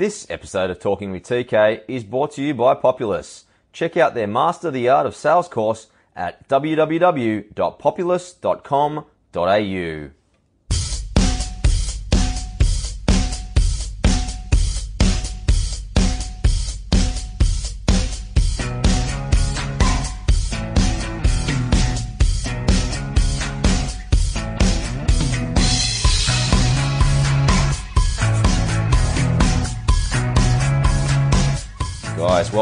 This episode of Talking with TK is brought to you by Populus. Check out their Master the Art of Sales course at www.populus.com.au.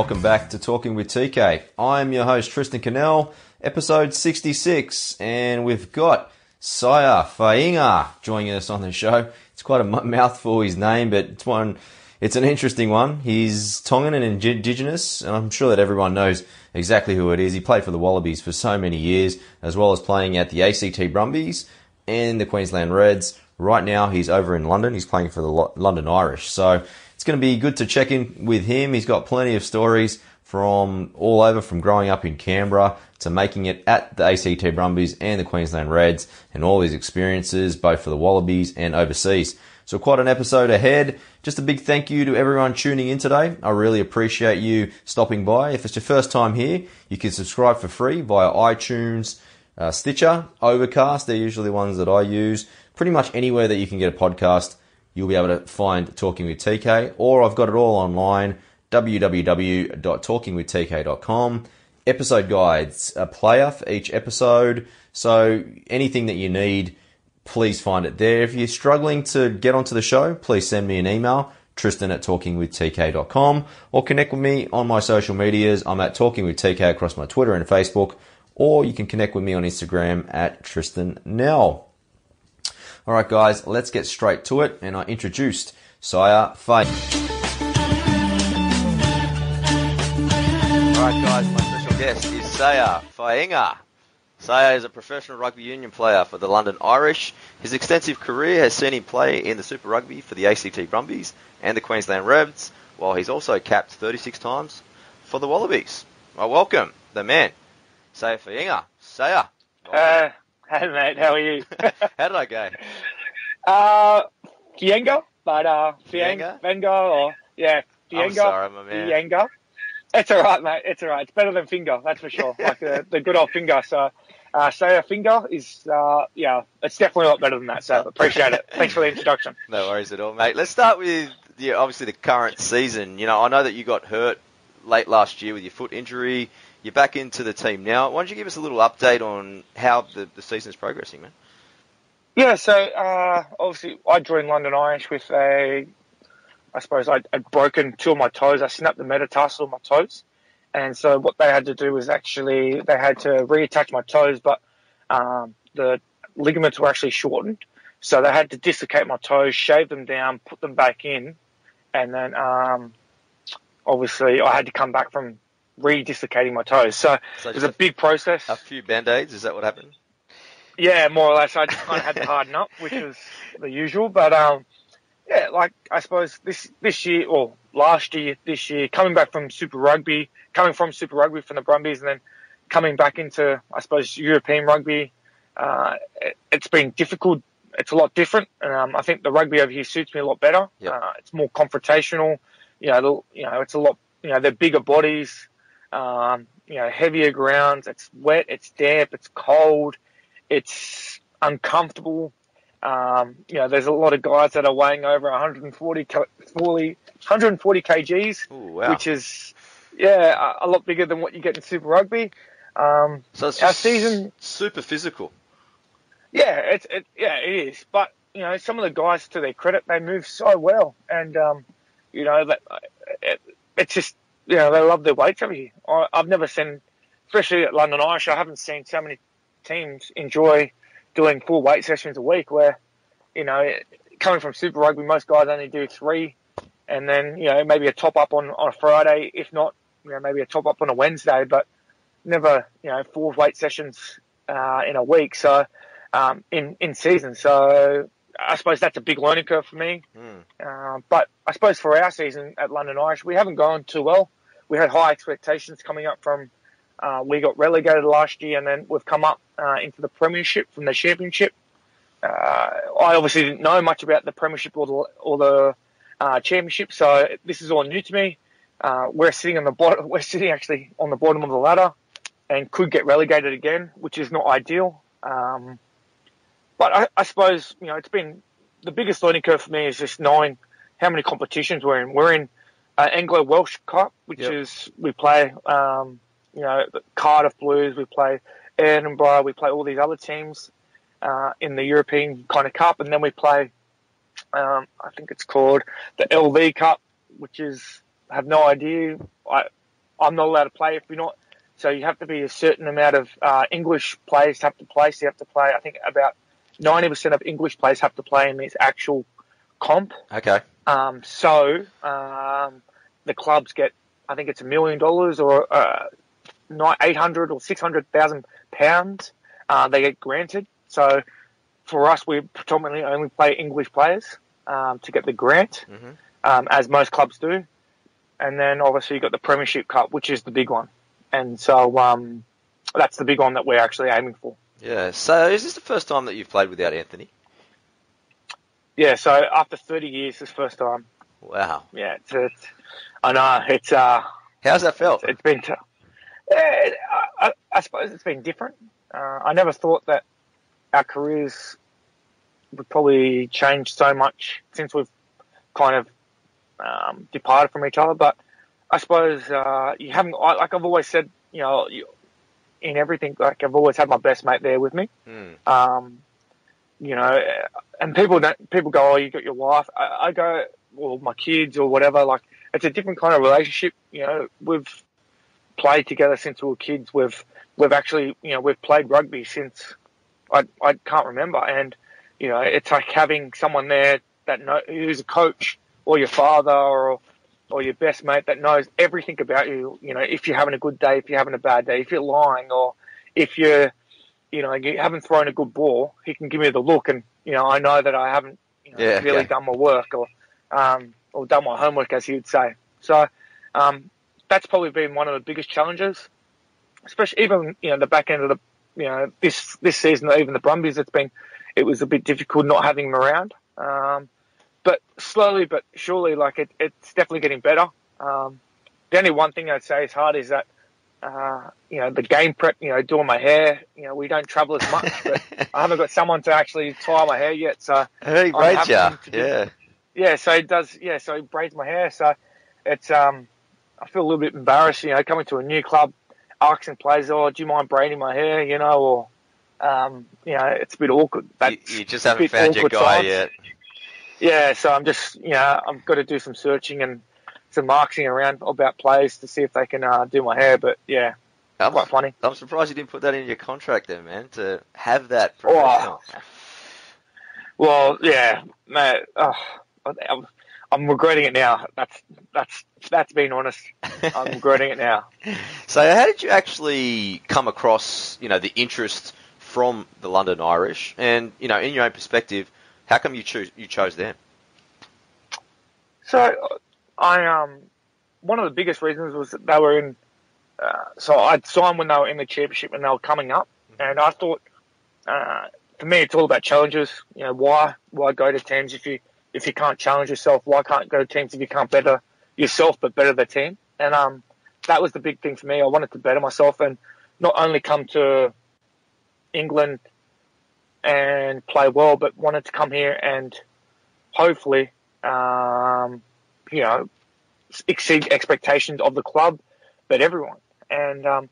welcome back to Talking with TK. I'm your host Tristan Cannell, episode 66, and we've got Saia Fainga joining us on the show. It's quite a mouthful his name, but it's one. It's an interesting one. He's Tongan and Indigenous, and I'm sure that everyone knows exactly who it is. He played for the Wallabies for so many years, as well as playing at the ACT Brumbies and the Queensland Reds. Right now, he's over in London. He's playing for the London Irish. So it's going to be good to check in with him. He's got plenty of stories from all over, from growing up in Canberra to making it at the ACT Brumbies and the Queensland Reds, and all his experiences both for the Wallabies and overseas. So quite an episode ahead. Just a big thank you to everyone tuning in today. I really appreciate you stopping by. If it's your first time here, you can subscribe for free via iTunes, uh, Stitcher, Overcast. They're usually the ones that I use. Pretty much anywhere that you can get a podcast you'll be able to find Talking with TK, or I've got it all online www.talkingwithtk.com. Episode guides, a player for each episode. So anything that you need, please find it there. If you're struggling to get onto the show, please send me an email, tristan at talkingwithtk.com, or connect with me on my social medias. I'm at Talking with TK across my Twitter and Facebook, or you can connect with me on Instagram at Tristan Nell. All right, guys, let's get straight to it. And I introduced Saya Faye. All right, guys, my special guest is Saia Fainga. Saia is a professional rugby union player for the London Irish. His extensive career has seen him play in the Super Rugby for the ACT Brumbies and the Queensland Reds, while he's also capped 36 times for the Wallabies. Well, welcome, the man, Saia Fainga. Saia. Uh, Hey mate, how are you? how did I go? Uh, Fienga, but uh, Fienga, Venga, or yeah, Fienga, I'm sorry, my man. Fienga. It's all right, mate. It's all right. It's better than finger, that's for sure. like the, the good old finger. So, uh, say a finger is, uh, yeah, it's definitely a lot better than that. So, appreciate it. Thanks for the introduction. No worries at all, mate. Let's start with yeah, obviously the current season. You know, I know that you got hurt late last year with your foot injury. You're back into the team now. Why don't you give us a little update on how the, the season's progressing, man? Yeah, so uh, obviously I joined London Irish with a, I suppose I'd, I'd, broken two of my toes. I snapped the metatarsal of my toes, and so what they had to do was actually they had to reattach my toes, but um, the ligaments were actually shortened, so they had to dislocate my toes, shave them down, put them back in, and then um, obviously I had to come back from re-dislocating my toes. So, so it was a big process. A few band-aids, is that what happened? Yeah, more or less. I just kind of had to harden up, which was the usual. But um, yeah, like I suppose this this year or last year, this year, coming back from Super Rugby, coming from Super Rugby from the Brumbies, and then coming back into I suppose European rugby, uh, it, has been difficult. It's a lot different, and um, I think the rugby over here suits me a lot better. Yep. Uh, it's more confrontational. You know, the, you know, it's a lot. You know, they're bigger bodies um, you know, heavier grounds. It's wet, it's damp, it's cold, it's uncomfortable. Um, you know, there's a lot of guys that are weighing over 140, 40, 140 kgs, Ooh, wow. which is, yeah, a, lot bigger than what you get in Super Rugby. Um, so it's our season super physical. Yeah, it's it, yeah it is. But you know, some of the guys, to their credit, they move so well, and um, you know that it, it's just you know, they love their weights over here. I, I've never seen, especially at London Irish, I haven't seen so many teams enjoy doing full weight sessions a week where, you know, coming from Super Rugby, most guys only do three and then, you know, maybe a top up on, on a Friday, if not, you know, maybe a top up on a Wednesday, but never, you know, four weight sessions, uh, in a week. So, um, in, in season. So I suppose that's a big learning curve for me. Mm. Uh, but I suppose for our season at London Irish, we haven't gone too well we had high expectations coming up from. Uh, we got relegated last year, and then we've come up uh, into the premiership from the championship. Uh, I obviously didn't know much about the premiership or the, or the uh, championship. So this is all new to me. Uh, we're sitting on the bottom. We're sitting actually on the bottom of the ladder, and could get relegated again, which is not ideal. Um, but I, I, suppose you know it's been the biggest learning curve for me is just knowing how many competitions we're in. We're in uh, Anglo Welsh Cup, which yep. is we play um, you know Cardiff Blues, we play Edinburgh, we play all these other teams uh, in the European kind of cup, and then we play um, I think it's called the LV Cup, which is I have no idea. I I'm not allowed to play if you're not. So you have to be a certain amount of uh, English players have to play. So you have to play. I think about ninety percent of English players have to play in this actual comp. Okay. Um, so um, the clubs get, I think it's a million dollars or uh, eight hundred or six hundred thousand pounds. Uh, they get granted. So for us, we predominantly only play English players um, to get the grant, mm-hmm. um, as most clubs do. And then obviously you got the Premiership Cup, which is the big one. And so um, that's the big one that we're actually aiming for. Yeah. So is this the first time that you've played without Anthony? Yeah. So after 30 years, this first time. Wow. Yeah. It's, it's I know it's. Uh, How's that felt? it's, been. T- yeah, I, I, suppose it's been different. Uh, I never thought that our careers would probably change so much since we've kind of um, departed from each other. But I suppose uh, you haven't. Like I've always said, you know, in everything, like I've always had my best mate there with me. Mm. Um, you know, and people don't. People go, "Oh, you got your wife." I, I go, "Well, my kids or whatever." Like it's a different kind of relationship. You know, we've played together since we were kids. We've we've actually, you know, we've played rugby since I I can't remember, and you know, it's like having someone there that know who's a coach or your father or or your best mate that knows everything about you. You know, if you're having a good day, if you're having a bad day, if you're lying, or if you're, you know, you haven't thrown a good ball, he can give me the look, and you know, I know that I haven't you know, yeah, really done my work or um, or done my homework, as he would say. So um, that's probably been one of the biggest challenges, especially even you know the back end of the you know this this season, even the Brumbies. It's been it was a bit difficult not having him around. Um, but slowly but surely, like it, it's definitely getting better. Um, the only one thing I'd say is hard is that, uh, you know, the game prep, you know, doing my hair, you know, we don't travel as much, but I haven't got someone to actually tie my hair yet. So he braids you, yeah. Yeah, so he does. Yeah, so he braids my hair. So it's um, I feel a little bit embarrassed, you know, coming to a new club, asking players, "Oh, do you mind braiding my hair?" You know, or um, you know, it's a bit awkward. That's you, you just haven't found your guy times. yet. Yeah, so I'm just, you know, I've got to do some searching and some marketing around about players to see if they can uh, do my hair. But yeah, I'm, quite funny. I'm surprised you didn't put that in your contract, there, man, to have that professional. Oh, well, yeah. Oh, I'm, I'm regretting it now. That's that's that's being honest. I'm regretting it now. So, how did you actually come across, you know, the interest from the London Irish, and you know, in your own perspective, how come you choose you chose them? So, I um, one of the biggest reasons was that they were in. Uh, so I'd signed when they were in the championship and they were coming up, mm-hmm. and I thought, uh, for me, it's all about challenges. You know, why why go to teams if you if you can't challenge yourself? Why can't go to teams if you can't better yourself but better the team? And um, that was the big thing for me. I wanted to better myself and not only come to England and play well, but wanted to come here and hopefully, um, you know, exceed expectations of the club, but everyone. And um,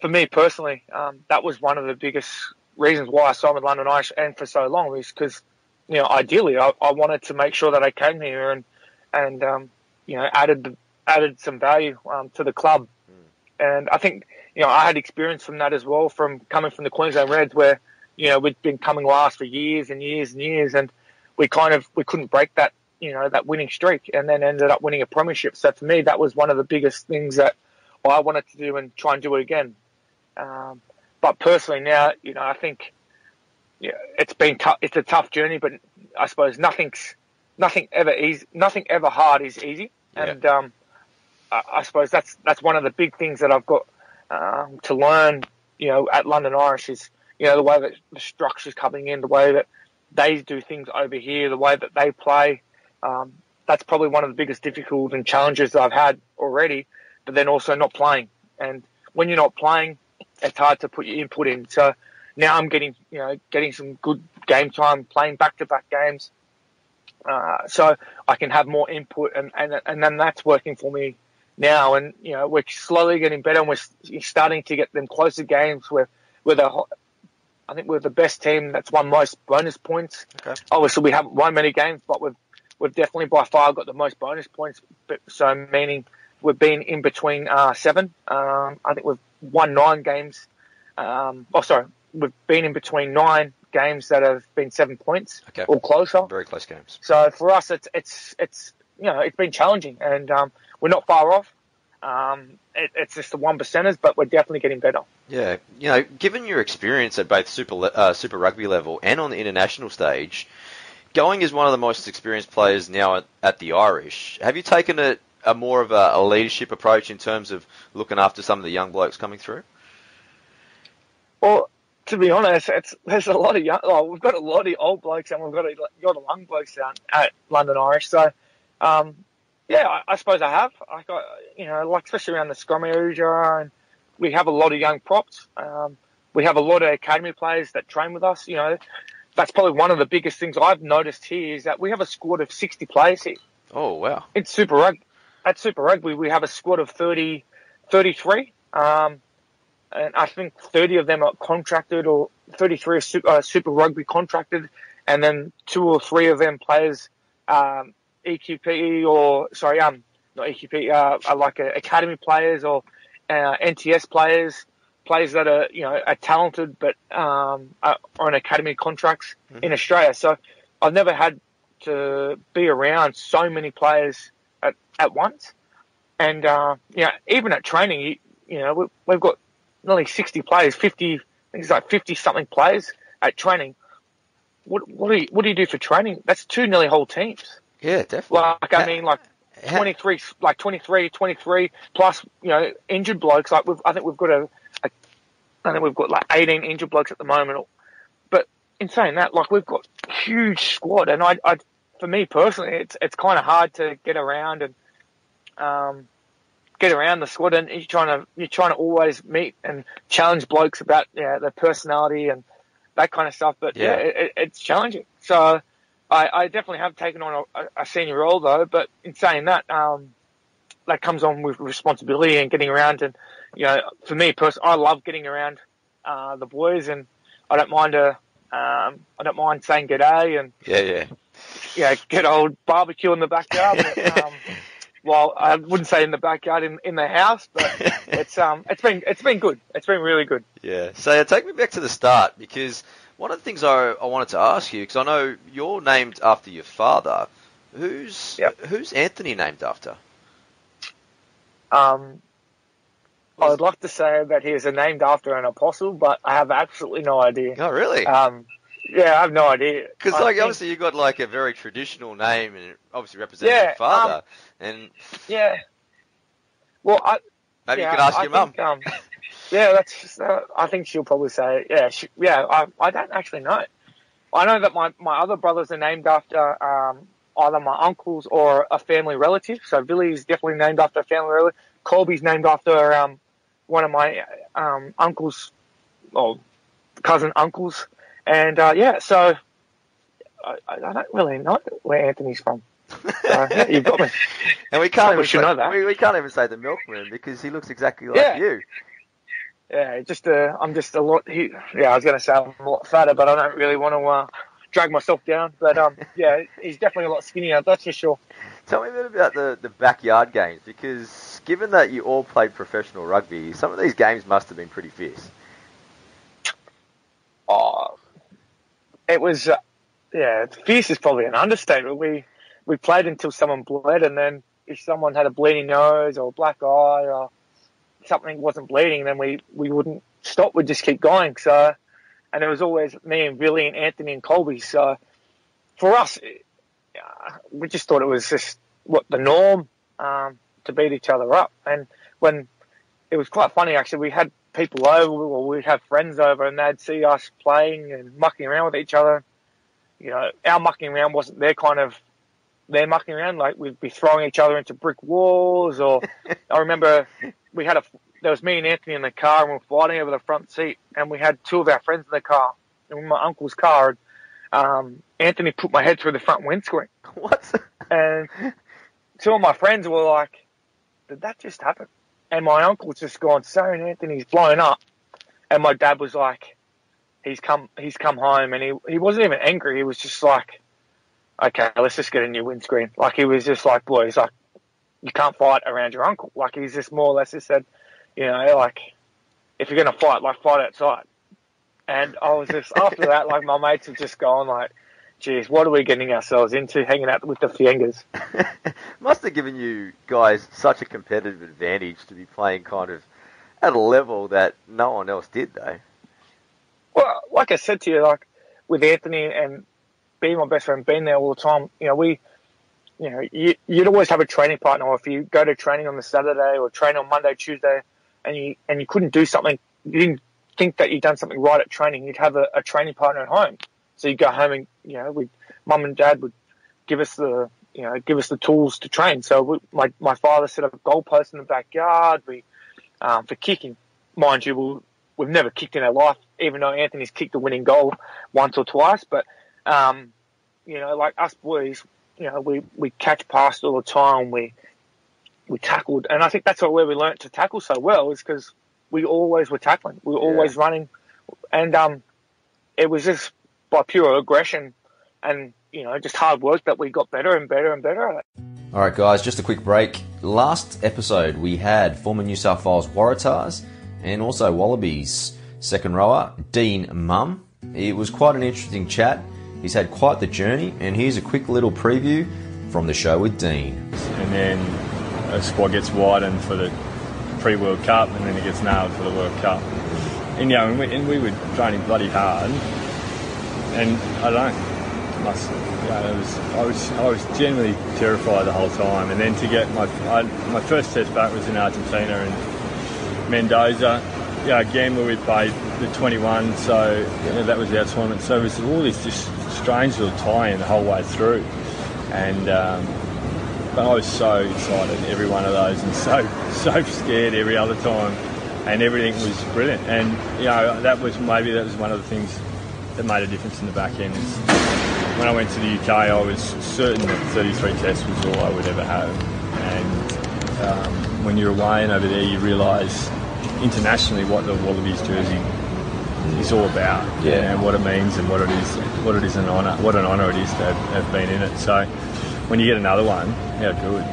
for me personally, um, that was one of the biggest reasons why I signed with London Irish and for so long was because, you know, ideally I, I, wanted to make sure that I came here and and um, you know added added some value um, to the club. Mm. And I think you know I had experience from that as well from coming from the Queensland Reds where you know, we'd been coming last for years and years and years, and we kind of we couldn't break that, you know, that winning streak, and then ended up winning a premiership. So for me, that was one of the biggest things that I wanted to do and try and do it again. Um, but personally, now, you know, I think yeah, it's been tough. It's a tough journey, but I suppose nothing's nothing ever easy. Nothing ever hard is easy, yeah. and um, I, I, suppose that's that's one of the big things that I've got um, to learn. You know, at London Irish is you know, the way that the structure's coming in, the way that they do things over here, the way that they play, um, that's probably one of the biggest difficulties and challenges that I've had already. But then also not playing, and when you're not playing, it's hard to put your input in. So now I'm getting you know getting some good game time, playing back to back games, uh, so I can have more input, and, and and then that's working for me now. And you know we're slowly getting better, and we're starting to get them closer games where where the I think we're the best team that's won most bonus points. Okay. Obviously, we haven't won many games, but we've we've definitely by far got the most bonus points. But, so meaning we've been in between uh, seven. Um, I think we've won nine games. Um, oh, sorry, we've been in between nine games that have been seven points okay. or closer. Very close games. So for us, it's it's it's you know it's been challenging, and um, we're not far off. Um, it, it's just the one percenters, but we're definitely getting better. Yeah, you know, given your experience at both super uh, super rugby level and on the international stage, going as one of the most experienced players now at, at the Irish, have you taken a, a more of a, a, leadership approach in terms of looking after some of the young blokes coming through? Well, to be honest, it's there's a lot of young. Oh, we've got a lot of old blokes and we've got a lot of young blokes down at London Irish. So, um, yeah, I, I, suppose I have. I got, you know, like especially around the scrum area, and we have a lot of young props. Um, we have a lot of academy players that train with us. You know, that's probably one of the biggest things I've noticed here is that we have a squad of 60 players here. Oh wow! It's Super Rugby. At Super Rugby, we have a squad of 30, 33. Um, and I think 30 of them are contracted or 33 are super, uh, super rugby contracted, and then two or three of them players um, EQP or sorry, um, not EQP, uh, are like uh, academy players or uh, NTS players, players that are you know are talented but um, are on academy contracts mm-hmm. in Australia. So I've never had to be around so many players at, at once, and uh, you know even at training, you, you know we, we've got nearly sixty players, fifty, I think it's like fifty something players at training. What, what do you what do you do for training? That's two nearly whole teams. Yeah, definitely. Like, I mean, like 23, like 23, 23 plus, you know, injured blokes. Like, we've, I think we've got a, a, I think we've got like 18 injured blokes at the moment. But in saying that, like, we've got huge squad. And I, I for me personally, it's, it's kind of hard to get around and, um, get around the squad and you're trying to, you're trying to always meet and challenge blokes about, yeah, their personality and that kind of stuff. But yeah, yeah it, it's challenging. So, I, I definitely have taken on a, a, senior role though, but in saying that, um, that comes on with responsibility and getting around. And, you know, for me personally, I love getting around, uh, the boys and I don't mind a, um, I don't mind saying good day and yeah, yeah, yeah, get old barbecue in the backyard. but, um, well, I wouldn't say in the backyard, in, in the house, but it's um, it's been it's been good. It's been really good. Yeah. So take me back to the start because one of the things I, I wanted to ask you, because I know you're named after your father. Who's yep. who's Anthony named after? Um, I would like to say that he is named after an apostle, but I have absolutely no idea. Oh, really? Um, yeah, I have no idea. Because like think... obviously you got like a very traditional name and it obviously represents yeah, your father, um, and yeah. Well, I maybe yeah, you could ask I your mum. Um, yeah, that's. Uh, I think she'll probably say, yeah, she, yeah. I, I don't actually know. I know that my, my other brothers are named after um, either my uncles or a family relative. So Billy's definitely named after a family relative. Colby's named after um, one of my um, uncles, or cousin uncles, and uh, yeah. So I, I don't really know where Anthony's from. So, yeah, you've got me. and we can't even say, know that. We, we, can't even say the milkman because he looks exactly like yeah. you yeah, just uh, I'm just a lot. He, yeah, I was going to say I'm a lot fatter, but I don't really want to uh, drag myself down. But um, yeah, he's definitely a lot skinnier. That's for sure. Tell me a bit about the the backyard games because given that you all played professional rugby, some of these games must have been pretty fierce. Oh, it was. Uh, yeah, fierce is probably an understatement. We we played until someone bled, and then if someone had a bleeding nose or a black eye or something wasn't bleeding, then we, we wouldn't stop. We'd just keep going. So, and it was always me and Billy and Anthony and Colby. So for us, uh, we just thought it was just what the norm, um, to beat each other up. And when it was quite funny, actually, we had people over or we'd have friends over and they'd see us playing and mucking around with each other. You know, our mucking around wasn't their kind of they're mucking around, like we'd be throwing each other into brick walls. Or I remember we had a there was me and Anthony in the car and we were fighting over the front seat, and we had two of our friends in the car, in my uncle's car. Um, Anthony put my head through the front windscreen. What? And two of my friends were like, "Did that just happen?" And my uncle's just gone, "Sorry, Anthony's blown up." And my dad was like, "He's come, he's come home," and he he wasn't even angry. He was just like, "Okay, let's just get a new windscreen." Like he was just like, "Boy," he's like, "You can't fight around your uncle." Like he's just more or less just said, you know, like if you're gonna fight, like fight outside. And I was just after that, like my mates have just gone like, geez, what are we getting ourselves into hanging out with the Fiengas? Must have given you guys such a competitive advantage to be playing kind of at a level that no one else did, though. Well, like I said to you, like with Anthony and being my best friend, being there all the time, you know, we, you know, you, you'd always have a training partner. Or if you go to training on the Saturday or train on Monday, Tuesday, and you and you couldn't do something, you didn't think that you'd done something right at training, you'd have a, a training partner at home. So you'd go home and you know, we, mum and dad would give us the you know give us the tools to train. So we, my my father set up a goalpost in the backyard. We um, for kicking, mind you, we'll, we've never kicked in our life, even though Anthony's kicked a winning goal once or twice. But um, you know, like us boys, you know, we we catch past all the time. We we tackled, and I think that's where we learnt to tackle so well is because we always were tackling, we were always yeah. running, and um, it was just by pure aggression and you know just hard work that we got better and better and better at it. All right, guys, just a quick break. Last episode we had former New South Wales Waratahs and also Wallabies second rower Dean Mumm. It was quite an interesting chat. He's had quite the journey, and here's a quick little preview from the show with Dean. And then a squad gets widened for the pre-World Cup, and then it gets nailed for the World Cup. And you know, and we, and we were training bloody hard, and I don't must. You know, was, I was I was genuinely terrified the whole time, and then to get my I, my first test back was in Argentina and Mendoza. Yeah, again where we played the 21, so you know, that was our tournament. So it was all this just strange little tie-in the whole way through, and. Um, but I was so excited every one of those and so so scared every other time and everything was brilliant and you know that was maybe that was one of the things that made a difference in the back end when I went to the UK I was certain that 33 tests was all I would ever have and um, when you're away and over there you realise internationally what the Wallabies jersey is all about yeah. and what it means and what it is what it is an honour what an honour it is to have, have been in it so when you get another one, how good.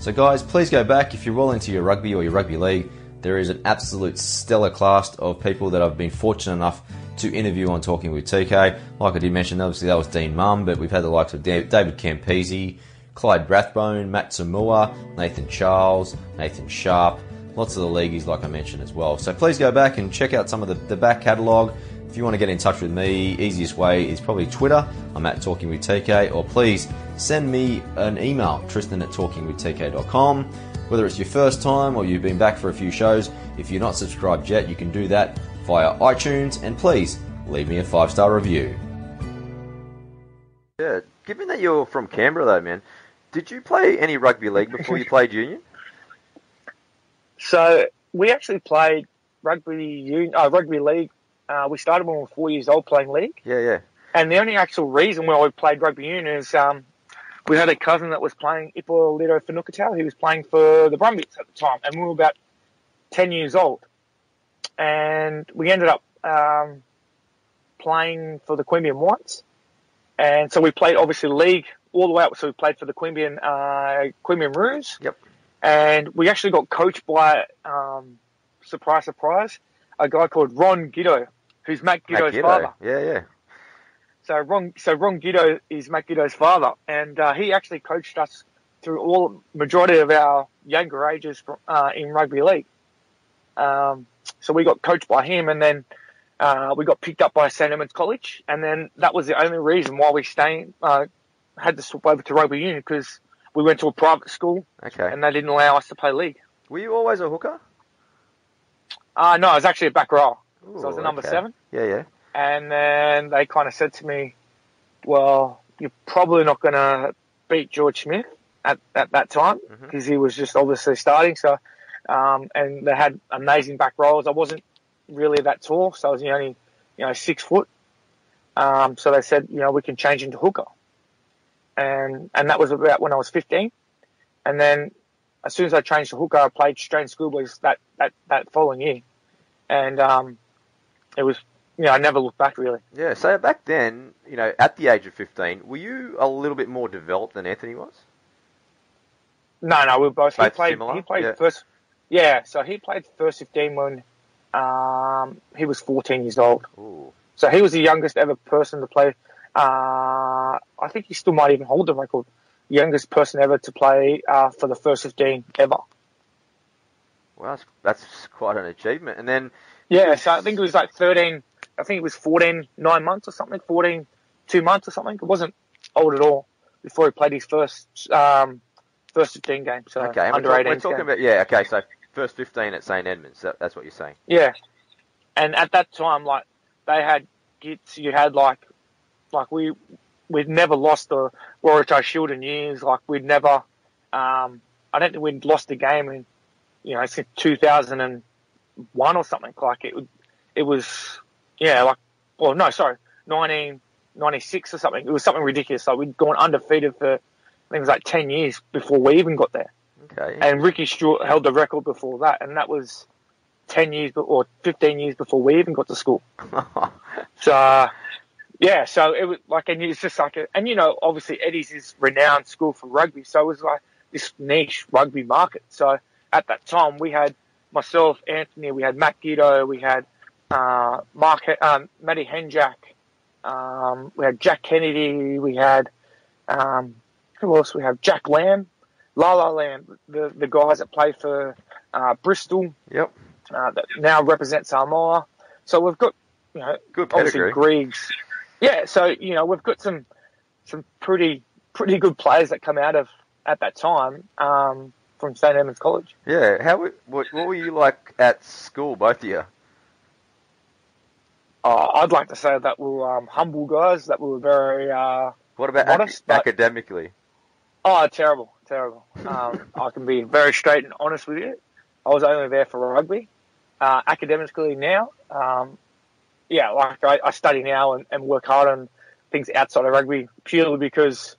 So, guys, please go back if you're well into your rugby or your rugby league. There is an absolute stellar cast of people that I've been fortunate enough to interview on Talking with TK. Like I did mention, obviously that was Dean Mumm, but we've had the likes of David Campese, Clyde Rathbone, Matt Samoa, Nathan Charles, Nathan Sharpe, lots of the leagueies like I mentioned as well. So please go back and check out some of the, the back catalogue. If you want to get in touch with me, easiest way is probably Twitter. I'm at Talking with TK, or please send me an email, Tristan at talkingwithtk.com. Whether it's your first time or you've been back for a few shows, if you're not subscribed yet, you can do that via iTunes, and please leave me a five star review. Yeah, given that you're from Canberra though, man, did you play any rugby league before you played union? So we actually played rugby union, uh, rugby league uh, we started when we were four years old playing league. Yeah, yeah. And the only actual reason why we played rugby union is um, we had a cousin that was playing Ipolito Fenukitau. He was playing for the Brumbies at the time, and we were about 10 years old. And we ended up um, playing for the Queanbeyan Whites. And so we played, obviously, league all the way up. So we played for the Queanbeyan, uh, Queanbeyan Roos. Yep. And we actually got coached by, um, surprise, surprise, a guy called Ron Giteau, who's Matt Giteau's Matt Giteau. father. Yeah, yeah. So Ron, so Ron Giteau is Matt Giteau's father, and uh, he actually coached us through all majority of our younger ages uh, in rugby league. Um, so we got coached by him, and then uh, we got picked up by St Edmunds College, and then that was the only reason why we stayed, uh, had to swap over to rugby union because we went to a private school, okay. and they didn't allow us to play league. Were you always a hooker? Uh, no, I was actually a back row. So I was a number okay. seven. Yeah, yeah. And then they kind of said to me, well, you're probably not going to beat George Smith at, at that time because he was just obviously starting. So, um, and they had amazing back rolls. I wasn't really that tall, so I was only, you know, six foot. Um, so they said, you know, we can change into hooker. And, and that was about when I was 15. And then as soon as I changed to hooker, I played Australian schoolboys that, that, that following year. And, um, it was, you know, I never looked back really. Yeah, so back then, you know, at the age of 15, were you a little bit more developed than Anthony was? No, no, we were both, he played, similar? he played Yeah. first, yeah, so he played first 15 when, um, he was 14 years old. Ooh. So he was the youngest ever person to play. Uh, I think he still might even hold the record. Youngest person ever to play uh, for the first 15 ever. Well, that's, that's quite an achievement. And then, Yeah, so I think it was like 13, I think it was 14, nine months or something, 14, two months or something. It wasn't old at all before he played his first, um, first 15 game. So okay, under we're, 18. talk- we're talking about, yeah, okay, so first 15 at St. Edmunds, that, that's what you're saying. Yeah. And at that time, like, they had you had like, like we, we'd never lost the Waratah Shield in years. Like, we'd never, um, I don't think we'd lost a game in, you know, since 2001 or something. Like, it, it was, yeah, like, well, no, sorry, 1996 or something. It was something ridiculous. Like, we'd gone undefeated for, I think it was like 10 years before we even got there. Okay. And Ricky Stuart held the record before that, and that was 10 years or 15 years before we even got to school. So, uh, yeah, so it was like, and it's just like, a, and you know, obviously Eddie's is renowned school for rugby, so it was like this niche rugby market. So at that time, we had myself, Anthony, we had Matt Giteau, we had uh, Mark, um, Matty Henjack, um, we had Jack Kennedy, we had um, who else? We have Jack Lam, Lala Lamb, the the guys that play for uh, Bristol yep. uh, that now represents Samoa. So we've got, you know, Good obviously. Griggs. Yeah, so you know we've got some some pretty pretty good players that come out of at that time um, from St Edmunds College. Yeah. How what, what were you like at school, both of you? Uh, I'd like to say that we were um, humble guys, that we were very uh, What about Modest, ac- but- academically? oh terrible, terrible. Um, I can be very straight and honest with you. I was only there for rugby. Uh, academically now, um, yeah, like I, I study now and, and work hard on things outside of rugby purely because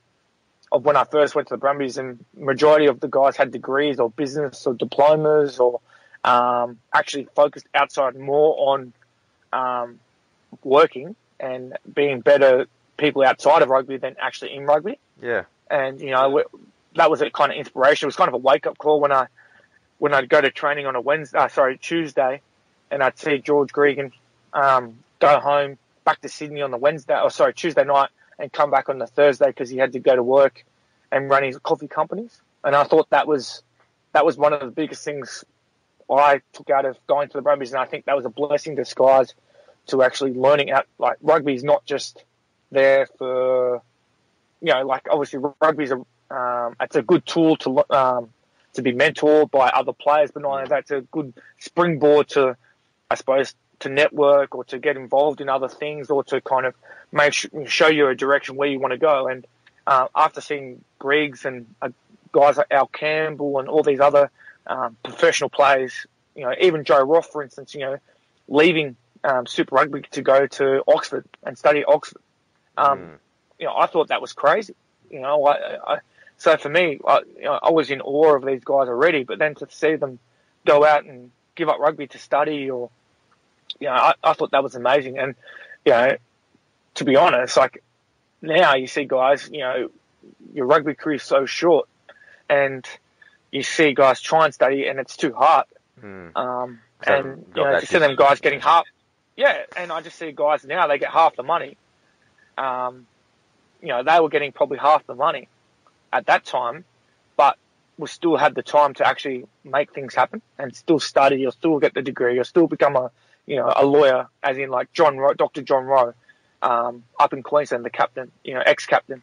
of when I first went to the Brumbies and majority of the guys had degrees or business or diplomas or um, actually focused outside more on um, working and being better people outside of rugby than actually in rugby Yeah. and you know that was a kind of inspiration. It was kind of a wake up call when I when I'd go to training on a Wednesday, uh, sorry Tuesday, and I'd see George Gregan um, go home back to Sydney on the Wednesday, or sorry Tuesday night, and come back on the Thursday because he had to go to work and run his coffee companies. And I thought that was that was one of the biggest things I took out of going to the Brumbies, and I think that was a blessing disguised to actually learning out like rugby is not just there for you know like obviously rugby is a um, it's a good tool to um, to be mentored by other players, but not only that, it's a good springboard to I suppose to network or to get involved in other things or to kind of make sh- show you a direction where you want to go. And uh, after seeing Griggs and uh, guys like Al Campbell and all these other um, professional players, you know, even Joe Roff, for instance, you know, leaving um, Super Rugby to go to Oxford and study at Oxford. Um, Mm. You know, I thought that was crazy. You know, I, I so for me, I, you know, I was in awe of these guys already, but then to see them go out and give up rugby to study, or you know, I, I thought that was amazing. And you know, to be honest, like now you see guys, you know, your rugby career is so short, and you see guys try and study, and it's too hard. Mm. Um, So and you know, to see them guys getting half, yeah, and I just see guys now they get half the money. Um, you know, they were getting probably half the money at that time, but we still had the time to actually make things happen and still study or still get the degree or still become a, you know, a lawyer, as in like John Roe, Dr. John Roe, um, up in Queensland, the captain, you know, ex-captain.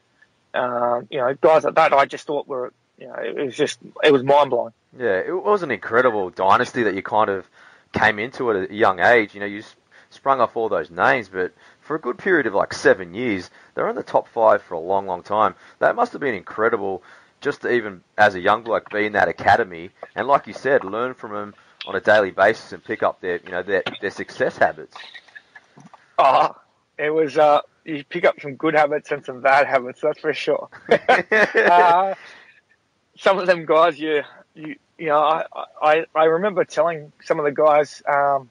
Um, you know, guys like that, I just thought were, you know, it was just, it was mind blowing. Yeah, it was an incredible dynasty that you kind of came into at a young age. You know, you sprung off all those names, but for a good period of like seven years. They're in the top five for a long, long time. That must have been incredible just even as a young bloke be in that academy and like you said, learn from them on a daily basis and pick up their you know their their success habits. Oh, it was uh, you pick up some good habits and some bad habits, that's for sure. uh, some of them guys, you you you know, I I, I remember telling some of the guys um,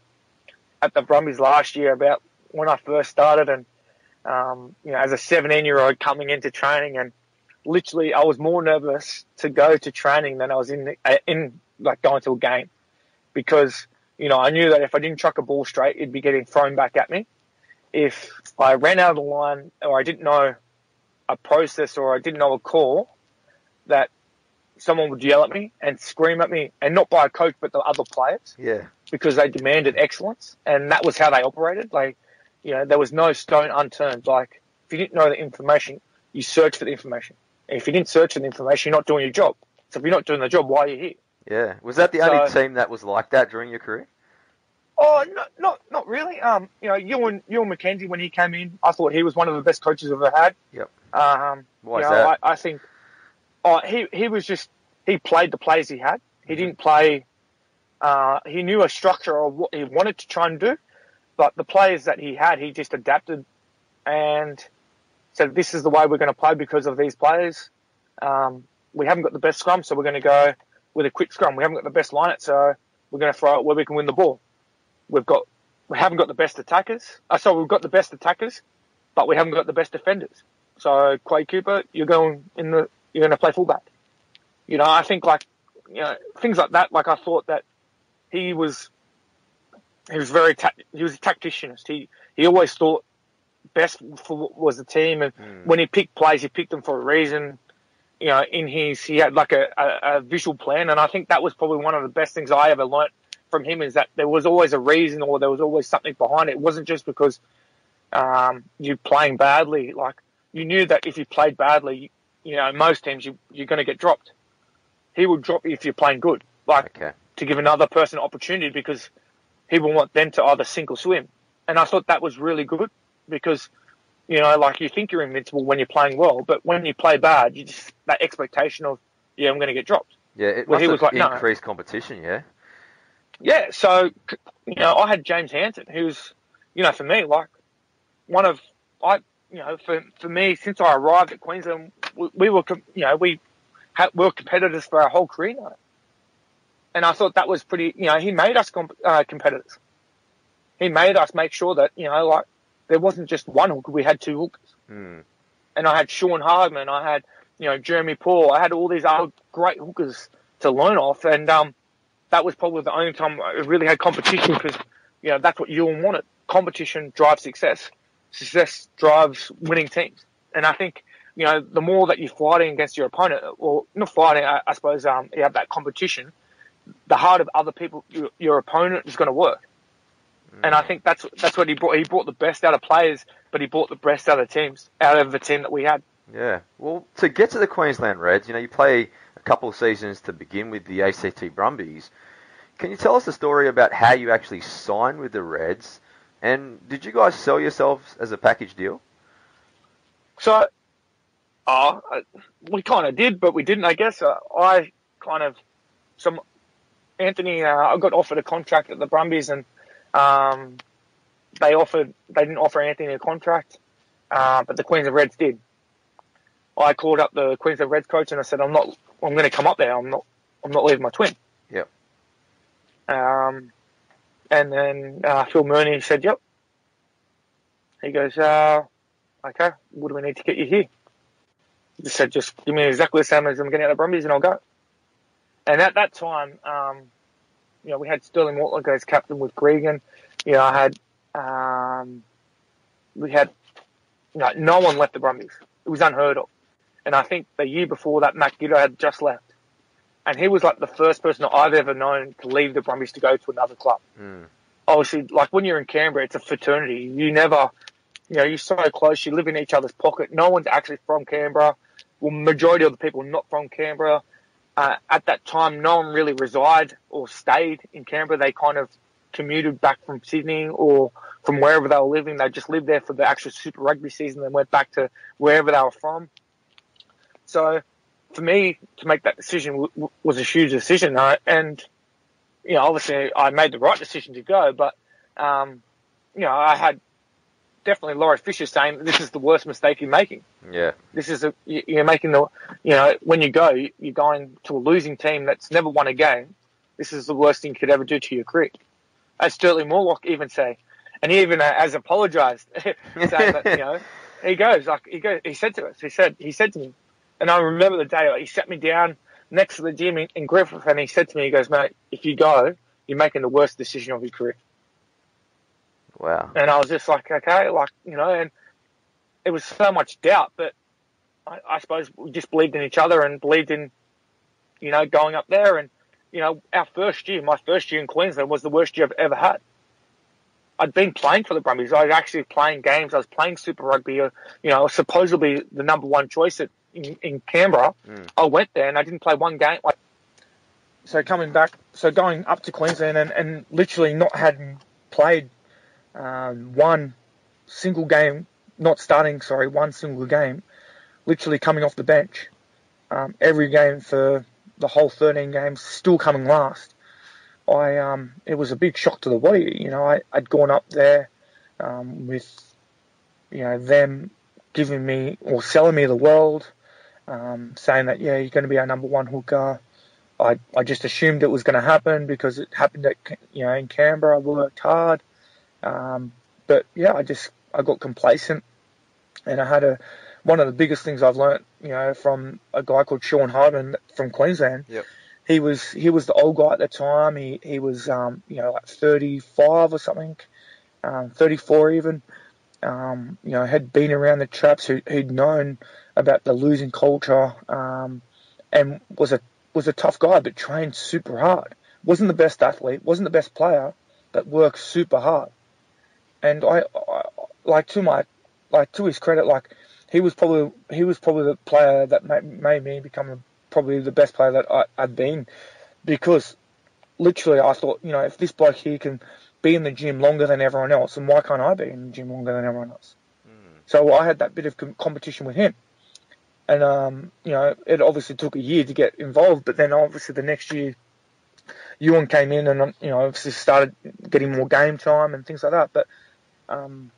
at the Brumbies last year about when I first started and um, you know, as a 17 year old coming into training and literally I was more nervous to go to training than I was in the, in like going to a game because you know I knew that if I didn't chuck a ball straight, it'd be getting thrown back at me. If I ran out of the line or I didn't know a process or I didn't know a call, that someone would yell at me and scream at me, and not by a coach but the other players. Yeah. Because they demanded excellence, and that was how they operated. Like, you know, there was no stone unturned. Like, if you didn't know the information, you search for the information. And if you didn't search for the information, you're not doing your job. So if you're not doing the job, why are you here? Yeah. Was that the only team that was like that during your career? Oh, not not not really. Um, you know, Ewen Ewen McKenzie when he came in, I thought he was one of the best coaches I've ever had. Yep. Um, Why is know, that? I, I think, oh, he he was just he played the plays he had. He didn't play. Uh, he knew a structure of what he wanted to try and do, but the players that he had, he just adapted and said, "This is the way we're going to play because of these players." Um, we haven't got the best scrum, so we're going to go with a quick scrum. We haven't got the best line it, so we're going to throw it where we can win the ball. We've got, we haven't got the best attackers. Uh, so we've got the best attackers, but we haven't got the best defenders. So Quade Cooper, you're going in the, you're going to play fullback. You know, I think like, you know, things like that. Like I thought that he was, he was very, ta- he was a tacticianist. He, he always thought best for was the team. And when he picked plays, he picked them for a reason you know, in his, he had like a, a, a, visual plan. And I think that was probably one of the best things I ever learnt from him is that there was always a reason or there was always something behind it. It wasn't just because, um, you playing badly. Like you knew that if you played badly, you know, most teams you, you're going to get dropped. He would drop you if you're playing good, like Okay. to give another person an opportunity because he will want them to either sink or swim. And I thought that was really good because you know, like you think you're invincible when you're playing well, but when you play bad, you just that expectation of yeah, I'm going to get dropped. Yeah, it Well, he was like, no. increased competition, yeah. Yeah, so you know, I had James Hanson, who's you know, for me, like one of I, you know, for for me, since I arrived at Queensland, we, we were, you know, we had, we were competitors for our whole career now, and I thought that was pretty. You know, he made us comp- uh, competitors. He made us make sure that you know, like there wasn't just one hooker; we had two hookers. Hmm. and I had Sean Hardman, I had you know Jeremy Paul, I had all these other great hookers to learn off, and um, that was probably the only time I really had competition because you know that's what Ewen wanted. Competition drives success. Success drives winning teams, and I think you know the more that you're fighting against your opponent, or not fighting, I, I suppose um, you have that competition, the harder other people your, your opponent is going to work. And I think that's that's what he brought. He brought the best out of players, but he brought the best out of teams, out of the team that we had. Yeah. Well, to get to the Queensland Reds, you know, you play a couple of seasons to begin with the ACT Brumbies. Can you tell us the story about how you actually signed with the Reds? And did you guys sell yourselves as a package deal? So, uh, we kind of did, but we didn't, I guess. Uh, I kind of, some, Anthony, uh, I got offered a contract at the Brumbies and, um, they offered, they didn't offer Anthony a contract, uh, but the Queensland Reds did. I called up the Queensland Reds coach and I said, I'm not, I'm going to come up there. I'm not, I'm not leaving my twin. Yep. Um, and then, uh, Phil Mooney said, yep. He goes, uh, okay, what do we need to get you here? He just said, just give me exactly the same as I'm getting out of the Brumbies and I'll go. And at that time, um, you know, we had Stirling Mortlock as captain with Gregan. You know, I had, um, we had, you know, no one left the Brumbies. It was unheard of. And I think the year before that, Matt Giteau had just left. And he was like the first person that I've ever known to leave the Brumbies to go to another club. Hmm. Obviously, like when you're in Canberra, it's a fraternity. You never, you know, you're so close. You live in each other's pocket. No one's actually from Canberra. Well, majority of the people are not from Canberra. Uh, at that time, no one really resided or stayed in Canberra. They kind of commuted back from Sydney or from wherever they were living. They just lived there for the actual Super Rugby season, then went back to wherever they were from. So for me to make that decision w- w- was a huge decision, uh, and you know, obviously I made the right decision to go, but um, you know, I had definitely Laurie Fisher saying this is the worst mistake you're making. Yeah. This is a, you're making the, you know, when you go, you're going to a losing team that's never won a game. This is the worst thing you could ever do to your career. As Stirling Mortlock even say, and he even uh, has apologised, saying that you know, he goes like he goes, he said to us, he said, he said to me, and I remember the day like, he sat me down next to the gym in, in Griffith, and he said to me, he goes, mate, if you go, you're making the worst decision of your career. Wow. And I was just like, okay, like, you know, and it was so much doubt, but I, I suppose we just believed in each other and believed in, you know, going up there. And, you know, our first year, my first year in Queensland was the worst year I've ever had. I'd been playing for the Brumbies. I was actually playing games. I was playing Super Rugby. Uh, you know, supposedly the number one choice at, in, in Canberra. Mm. I went there and I didn't play one game. Like, so coming back, so going up to Queensland and, and literally not having played um, one single game, not starting, sorry, one single game, literally coming off the bench. Um, every game for the whole 13 games, still coming last. I um, it was a big shock to the body. You know, I, I'd gone up there um, with, you know, them giving me or selling me the world, um, saying that yeah, you're going to be our number one hooker. I I just assumed it was going to happen because it happened at you know in Canberra. I worked hard. Um, but yeah, I just I got complacent, and I had a one of the biggest things I've learnt, you know, from a guy called Sean Hardman from Queensland. Yep. He was he was the old guy at the time. He he was um, you know like 35 or something, um, 34 even. Um, you know, had been around the traps, who, who'd known about the losing culture, um, and was a was a tough guy, but trained super hard. wasn't the best athlete, wasn't the best player, but worked super hard and I, I like to my like to his credit, like he was probably he was probably the player that made, made me become probably the best player that I, I've been because literally I thought you know if this bloke here can be in the gym longer than everyone else, then why can't I be in the gym longer than everyone else? So I had that bit of com- competition with him, and um, you know it obviously took a year to get involved, but then obviously the next year. Ewen came in and you know obviously started getting more game time and things like that. But um,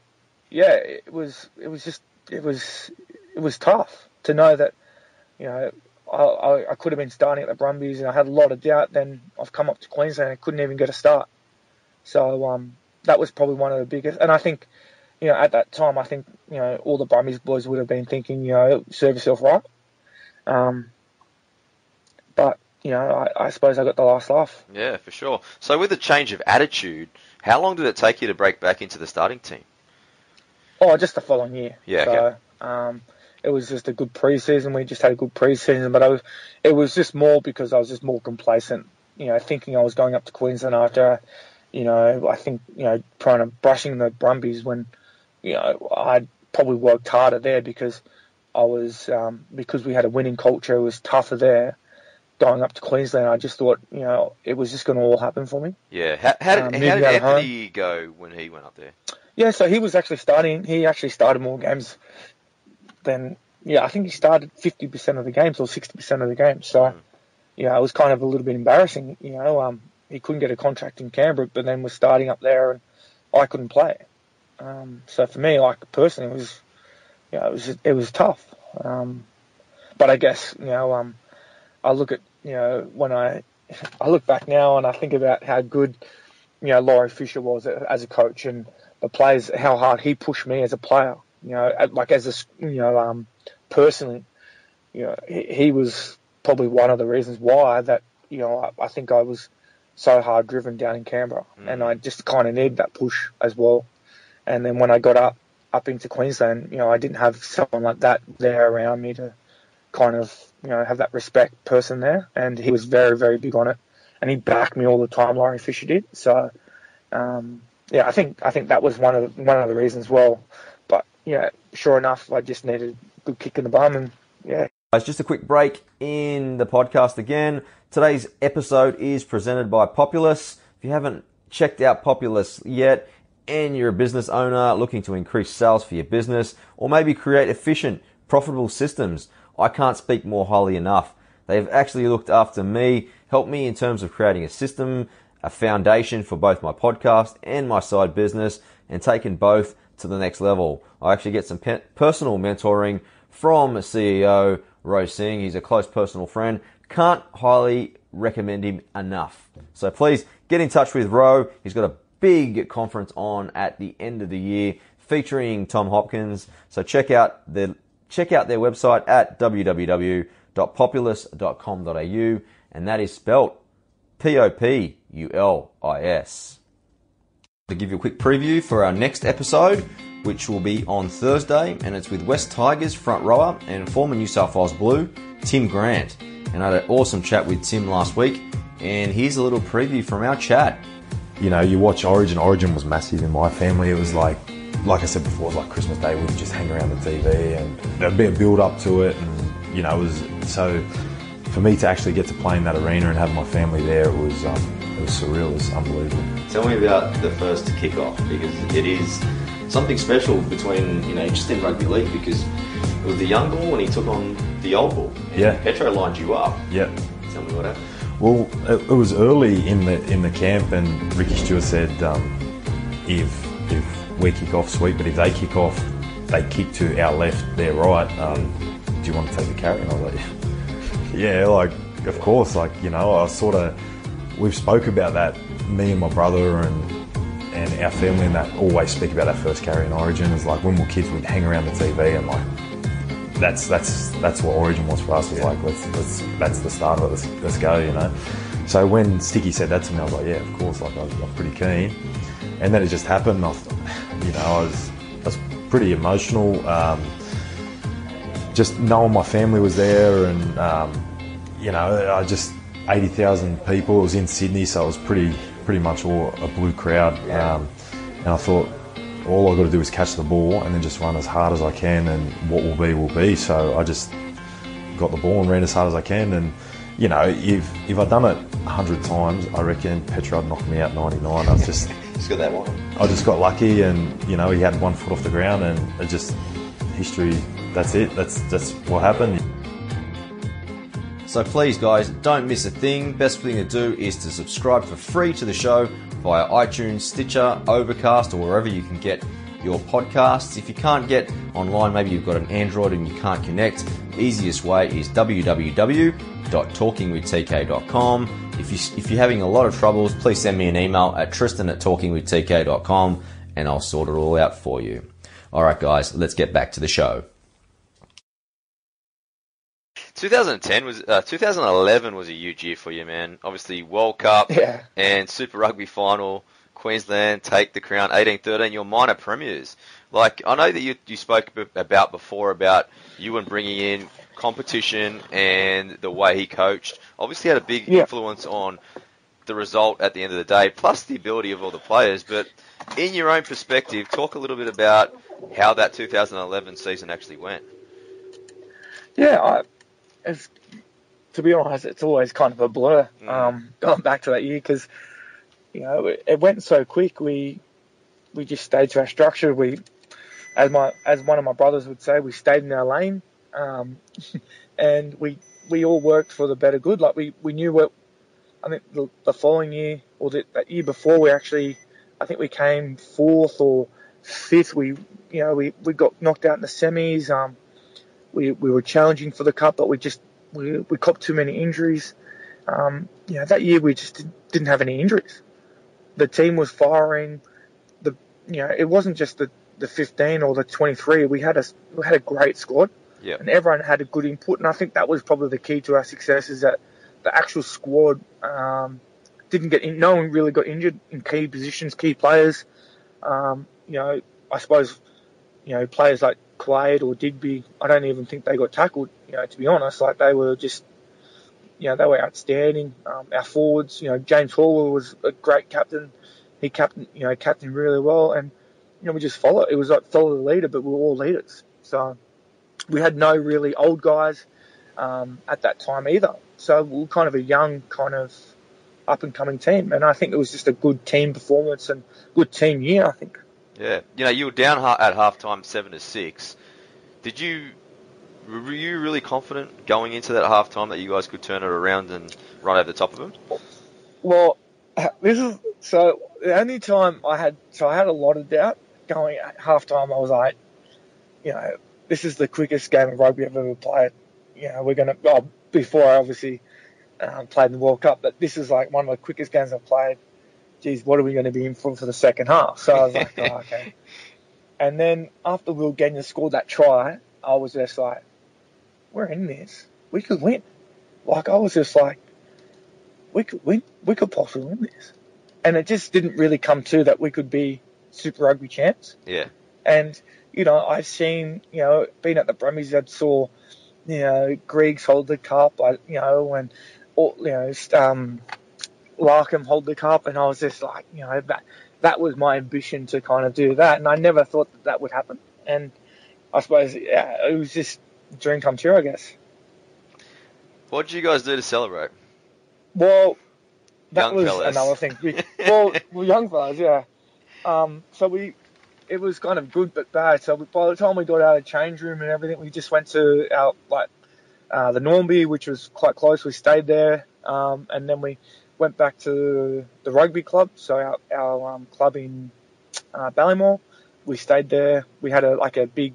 yeah, it was it was just it was it was tough to know that you know I, I, could have been starting at the Brumbies and I had a lot of doubt. Then I've come up to Queensland and couldn't even get a start. So um, that was probably one of the biggest. And I think you know at that time I think you know all the Brumbies boys would have been thinking you know serve yourself right. Um, but you know I, I suppose I got the last laugh. Yeah, for sure. So with a change of attitude, how long did it take you to break back into the starting team? Oh, just the following year. Yeah, So, okay. um, it was just a good preseason. We just had a good preseason, but I was, it was just more because I was just more complacent. You know, thinking I was going up to Queensland after, you know, I think you know trying to brushing the Brumbies when, you know, I'd probably worked harder there because I was um, because we had a winning culture. It was tougher there. Going up to Queensland, I just thought, you know, it was just going to all happen for me. Yeah. How, how did, Um, how did of home. Go when he went up there? Yeah, so he was actually starting. He actually started more games than yeah. I think he started fifty percent of the games or sixty percent of the games. So Mm. yeah, it was kind of a little bit embarrassing. You know, um, he couldn't get a contract in Canberra, but then was starting up there, and I couldn't play. Um, so for me, like personally, it was yeah, it was it was tough. Um, but I guess you know, um, I look at you know when I I look back now and I think about how good you know Laurie Fisher was as a coach and the players how hard he pushed me as a player. You know, like as a, you know um, personally, you know he, he was probably one of the reasons why that you know I, I think I was so hard driven down in Canberra, and I just kind of needed that push as well. And then when I got up up into Queensland, you know, I didn't have someone like that there around me to kind of you know have that respect person there, and he was very very big on it, and he backed me all the time. Laurie Fisher did so. Um, yeah, I think I think that was one of the, one of the reasons. Well, but yeah, sure enough, I just needed a good kick in the bum, and yeah, Guys, just a quick break in the podcast again. Today's episode is presented by Populis. If you haven't checked out Populis yet, and you're a business owner looking to increase sales for your business or maybe create efficient, profitable systems, I can't speak more highly enough. They've actually looked after me, helped me in terms of creating a system, a foundation for both my podcast and my side business, and taken both to the next level. I actually get some pe- personal mentoring from CEO Ro Singh. He's a close personal friend. Can't highly recommend him enough. So please get in touch with Ro. He's got a big conference on at the end of the year featuring Tom Hopkins. So check out their check out their website at www.populis.com.au and that is spelt P O P U L I S. To give you a quick preview for our next episode, which will be on Thursday, and it's with West Tigers front rower and former New South Wales Blue, Tim Grant. And I had an awesome chat with Tim last week, and here's a little preview from our chat. You know, you watch Origin. Origin was massive in my family. It was like, like I said before, it was like Christmas Day. We'd just hang around the TV, and there'd be a build up to it, and you know, it was so. For me to actually get to play in that arena and have my family there, it was um, it was surreal. It was unbelievable. Tell me about the first kickoff because it is something special between you know just in rugby league because it was the young ball and he took on the old ball. Yeah. Petero lined you up. Yep. Tell me what happened. Well, it, it was early in the in the camp, and Ricky Stuart said, um, "If if we kick off, sweet, but if they kick off, they kick to our left, their right. Um, do you want to take the carry?" And I was like, "Yeah, like of course, like you know, I sort of we've spoke about that, me and my brother and and our family, and that always speak about that first carry in Origin. Is like when we were kids, we'd hang around the TV and like." That's that's that's what Origin was for us. Was like let's let's that's the start of it. Let's, let's go, you know. So when Sticky said that to me, I was like, yeah, of course. Like I was, I'm pretty keen. And then it just happened. I, you know, I was I was pretty emotional. Um, just knowing my family was there, and um, you know, I just eighty thousand people. It was in Sydney, so it was pretty pretty much all a blue crowd. Um, and I thought, all I've got to do is catch the ball and then just run as hard as I can, and what will be will be. So I just got the ball and ran as hard as I can. And you know, if if I'd done it hundred times, I reckon Petero would knock me out ninety nine. I was just Just got that one. I just got lucky, and you know, he had one foot off the ground, and it just history. That's it. That's that's what happened. So please, guys, don't miss a thing. Best thing to do is to subscribe for free to the show via iTunes, Stitcher, Overcast, or wherever you can get your podcasts. If you can't get online, maybe you've got an Android and you can't connect, the easiest way is www.talkingwithtk.com. If, you, if you're having a lot of troubles, please send me an email at tristan at talkingwithtk.com and I'll sort it all out for you. All right, guys, let's get back to the show. 2010 was uh, 2011 was a huge year for you, man. Obviously, World Cup Yeah. and Super Rugby final. Queensland take the crown, 18-13. Your minor premiers. Like I know that you you spoke about before about you and bringing in competition and the way he coached. Obviously, had a big Yeah. influence on the result at the end of the day, plus the ability of all the players. But in your own perspective, talk a little bit about how that 2011 season actually went. Yeah, I, it's, to be honest, it's always kind of a blur Mm. um, going back to that year because you know it, went so quick. We we just stayed to our structure. We, as my as one of my brothers would say, we stayed in our lane, um, and we we all worked for the better good. Like we, we knew what I think the, the following year or the, that year before we actually I think we came fourth or fifth. We you know we, we got knocked out in the semis. Um, we we were challenging for the cup, but we just we we copped too many injuries. Um, you know that year we just didn't have any injuries. The team was firing. The you know it wasn't just the, the 15 or the 23. We had a we had a great squad Yeah. and everyone had a good input. And I think that was probably the key to our success is that the actual squad um, didn't get in, no one really got injured in key positions, key players. Um, you know, I suppose, you know, players like Quade or Digby, I don't even think they got tackled. You know, to be honest, like they were just, you know, they were outstanding. Um, our forwards, you know, James Horwill was a great captain. He captain, you know, captained really well, and you know, we just follow. It was like follow the leader, but we were all leaders. So we had no really old guys um, at that time either. So we were kind of a young kind of, up and coming team. And I think it was just a good team performance and good team year. I think. Yeah, you know, you were down at halftime, seven to six. Did you were you really confident going into that halftime that you guys could turn it around and run over the top of them? Well, this is so the only time I had so I had a lot of doubt going at halftime. I was like, you know, this is the quickest game of rugby I've ever played. You know, we're gonna oh, before I obviously um, played in the World Cup, but this is like one of the quickest games I've played. Geez, what are we going to be in for for the second half? So I was like, oh, okay. And then after Will Genia scored that try, I was just like, we're in this. We could win. Like I was just like, we could win. We could possibly win this. And it just didn't really come to that we could be Super Rugby champs. Yeah. And you know, I've seen, you know, being at the Brumbies, I saw, you know, Gregan hold the cup, I, you know, and or, you know, um, Larkham hold the cup, and I was just like, you know, that that was my ambition to kind of do that, and I never thought that that would happen. And I suppose yeah, it was just dream come true, I guess. What did you guys do to celebrate? Well, that Young was fellas. another thing. We, well, we're young fellas, yeah. Um, so we, it was kind of good but bad. So we, by the time we got out of change room and everything, we just went to our like uh, the Normanby, which was quite close. We stayed there, um, and then we went back to the rugby club. So our, our um, club in uh, Ballymore, we stayed there. We had a like a big,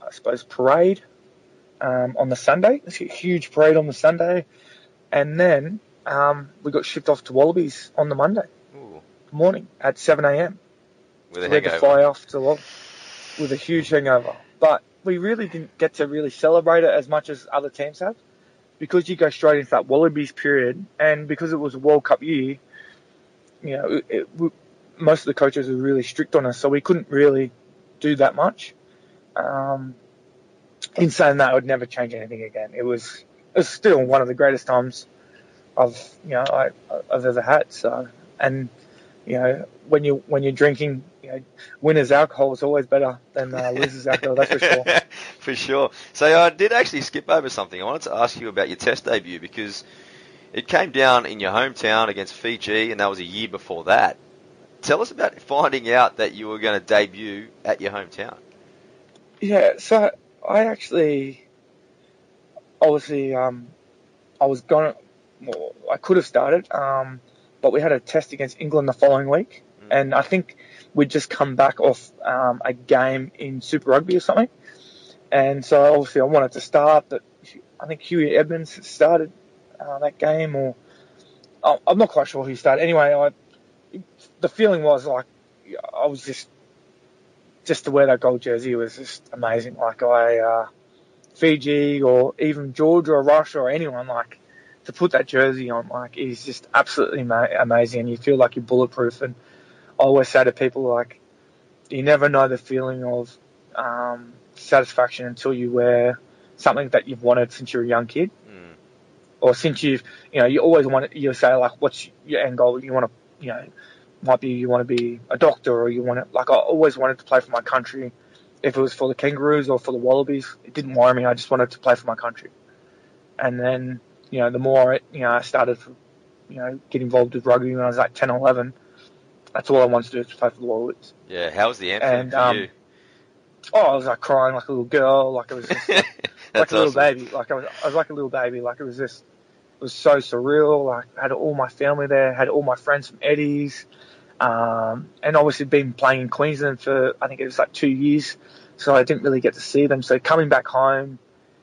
I suppose, parade um, on the Sunday. It's a huge parade on the Sunday, and then um, we got shipped off to Wallabies on the Monday Ooh, morning at 7 a.m. with a We had to fly off to Wal- with a huge hangover. But we really didn't get to really celebrate it as much as other teams have because you go straight into that Wallabies period, and because it was a World Cup year, you know, it, it, we, most of the coaches were really strict on us, so we couldn't really do that much. Um, in saying that, I would never change anything again. It was it was still one of the greatest times I've you know I, I've ever had. So and you know when you when you're drinking, you know, winners alcohol is always better than uh, losers alcohol. That's for sure. For sure. So I did actually skip over something. I wanted to ask you about your test debut because it came down in your hometown against Fiji, and that was a year before that. Tell us about finding out that you were going to debut at your hometown. Yeah, so I actually, obviously, um, I was going to, well, I could have started, um, but we had a test against England the following week, Mm. and I think we'd just come back off um, a game in Super Rugby or something, and so obviously I wanted to start, but I think Huia Edmonds started uh, that game, or I'm not quite sure who started. Anyway, I, the feeling was like I was just just to wear that gold jersey was just amazing. Like I, uh, Fiji or even Georgia or Russia or anyone like to put that jersey on like is just absolutely ma- amazing. And you feel like you're bulletproof. And I always say to people like, you never know the feeling of um, satisfaction until you wear something that you've wanted since you're a young kid. Mm. Or since you've, you know, you always want to, you say like, what's your end goal? You want to, you know, might be you want to be a doctor or you want to like I always wanted to play for my country. If it was for the Kangaroos or for the Wallabies, it didn't worry me. I just wanted to play for my country. And then you know the more it, you know I started to you know get involved with rugby when I was like 10 or 11. That's all I wanted to do was play for the Wallabies. Yeah, how was the anthem And, for um, you? Oh, I was like crying like a little girl, like I was just like, like a little baby. Like I was, I was like a little baby. Like it was just, was so surreal. Like I had all my family there, had all my friends from Eddie's, um, and obviously been playing in Queensland for I think it was like two years, so I didn't really get to see them. So coming back home,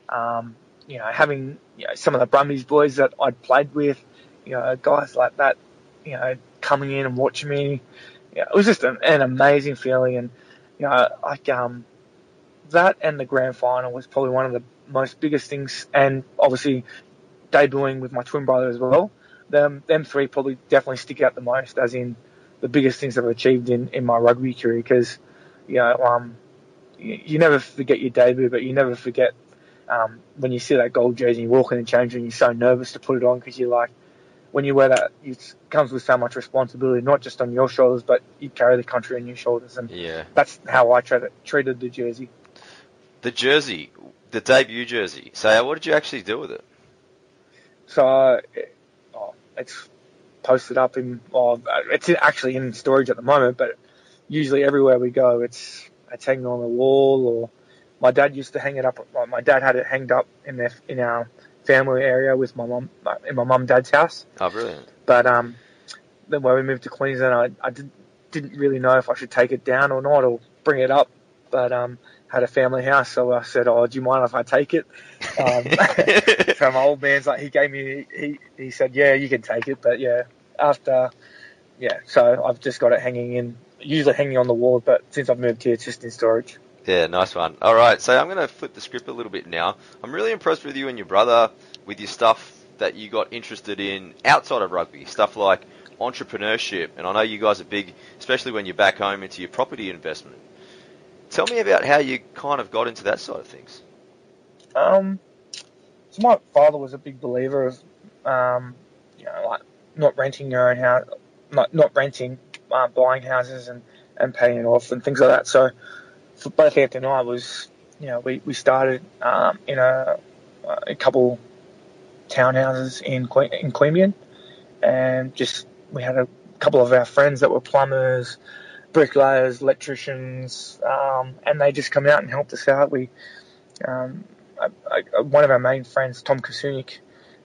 um, you know, having you know, some of the Brumbies boys that I'd played with, you know, guys like that, you know, coming in and watching me, know, it was just an, an amazing feeling. And you know, like um, that and the grand final was probably one of the most biggest things, and obviously debuting with my twin brother as well. Them, them three probably definitely stick out the most, as in the biggest things I've achieved in, in my rugby career. Because, you know, um, you, you never forget your debut, but you never forget um, when you see that gold jersey, you walk in the change room, you're so nervous to put it on because you're like, when you wear that, it comes with so much responsibility, not just on your shoulders, but you carry the country on your shoulders, and Yeah. that's how I treated, treated the jersey. The jersey, the debut jersey. So what did you actually do with it? So, it, oh, it's posted up in. Well, it's actually in storage at the moment, but usually everywhere we go, it's it's hanging on the wall. Or my dad used to hang it up. My dad had it hanged up in their in our family area with my mum in my mum and dad's house. Oh, brilliant! But um, then when we moved to Queensland, I, I did, didn't really know if I should take it down or not or bring it up. But um, had a family house, so I said, "Oh, do you mind if I take it?" Um, so my old man's like, he gave me, he he said, "Yeah, you can take it," but yeah, after, yeah, so I've just got it hanging in, usually hanging on the wall, but since I've moved here, it's just in storage. Yeah, nice one. All right, so I'm going to flip the script a little bit now. I'm really impressed with you and your brother with your stuff that you got interested in outside of rugby, stuff like entrepreneurship, and I know you guys are big, especially when you're back home into your property investment. Tell me about how you kind of got into that side of things. Um, so my father was a big believer of, um, you know, like not renting your own house, not not renting, uh, buying houses and and paying it off and things like that. So for both Anthony and I was, you know, we we started um, in a a couple townhouses in que- in Queanbeyan, and just we had a couple of our friends that were plumbers, bricklayers, electricians, um, and they just come out and helped us out. We, um, I, I, one of our main friends, Tom Kasunik,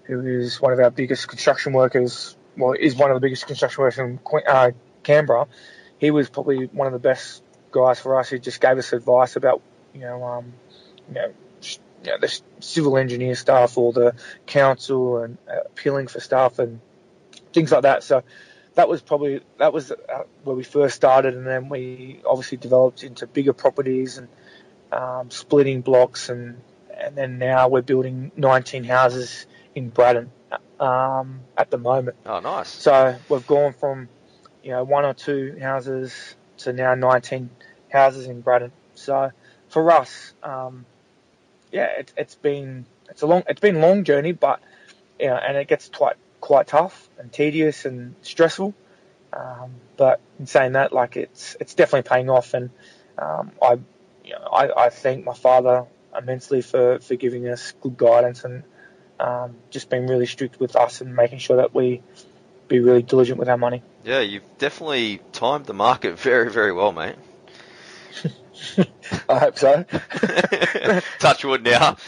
who is one of our biggest construction workers, well, is one of the biggest construction workers in uh, Canberra. He was probably one of the best guys for us. He just gave us advice about, you know, um, you know, you know, the civil engineer stuff or the council and uh, appealing for stuff and things like that. So that was probably that was uh, where we first started, and then we obviously developed into bigger properties and um, splitting blocks, and and then now we're building 19 houses in Braddon um, at the moment. Oh, nice! So we've gone from you know one or two houses to now 19 houses in Braddon. So for us, um, yeah, it, it's been it's a long it's been a long journey, but you know, and it gets quite quite tough and tedious and stressful. Um, but in saying that, like it's it's definitely paying off, and um, I, you know, I I thank my father immensely for, for giving us good guidance and um, just being really strict with us and making sure that we be really diligent with our money. Yeah, you've definitely timed the market very very well, mate. I hope so. touch wood now.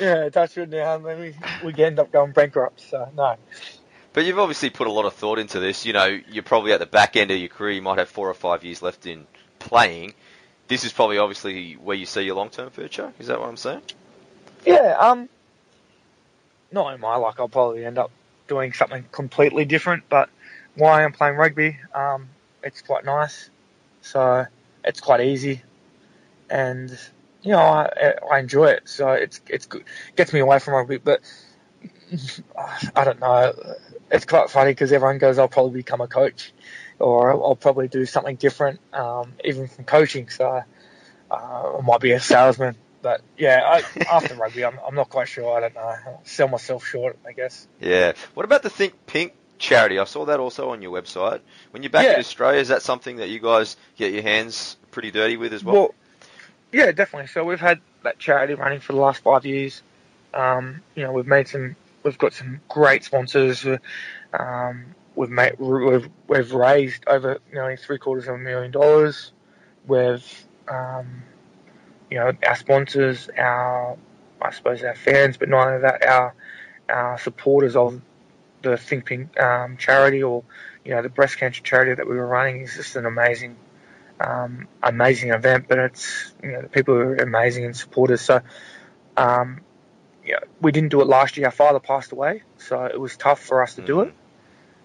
Yeah, touch wood now. Maybe we end up going bankrupt. So no. But you've obviously put a lot of thought into this. You know, you're probably at the back end of your career. You might have four or five years left in playing. This is probably obviously where you see your long-term future. Is that what I'm saying? Yeah. Um. Not in my luck. I'll probably end up doing something completely different. But while I'm playing rugby, um, it's quite nice. So it's quite easy and you know I, I enjoy it. So it's it's good. gets me away from rugby, but I don't know. It's quite funny because everyone goes, "I'll probably become a coach," or "I'll probably do something different, um, even from coaching." So uh, I might be a salesman. But yeah, I, after rugby, I'm, I'm not quite sure. I don't know. I'll sell myself short, I guess. Yeah. What about the Think Pink charity? I saw that also on your website. When you're back yeah. in Australia, is that something that you guys get your hands pretty dirty with as well? Well, yeah, definitely. So we've had that charity running for the last five years. Um, you know, we've made some, we've got some great sponsors. Um, we've made, we've, we've raised over nearly three quarters of a million dollars. We've, um, you know, our sponsors, our, I suppose our fans, but not only that, our, our supporters of the Think Pink um, charity or, you know, the breast cancer charity that we were running is just an amazing um, amazing event, but it's you know the people are amazing and supporters. So um, yeah, we didn't do it last year. Our father passed away, so it was tough for us to do it.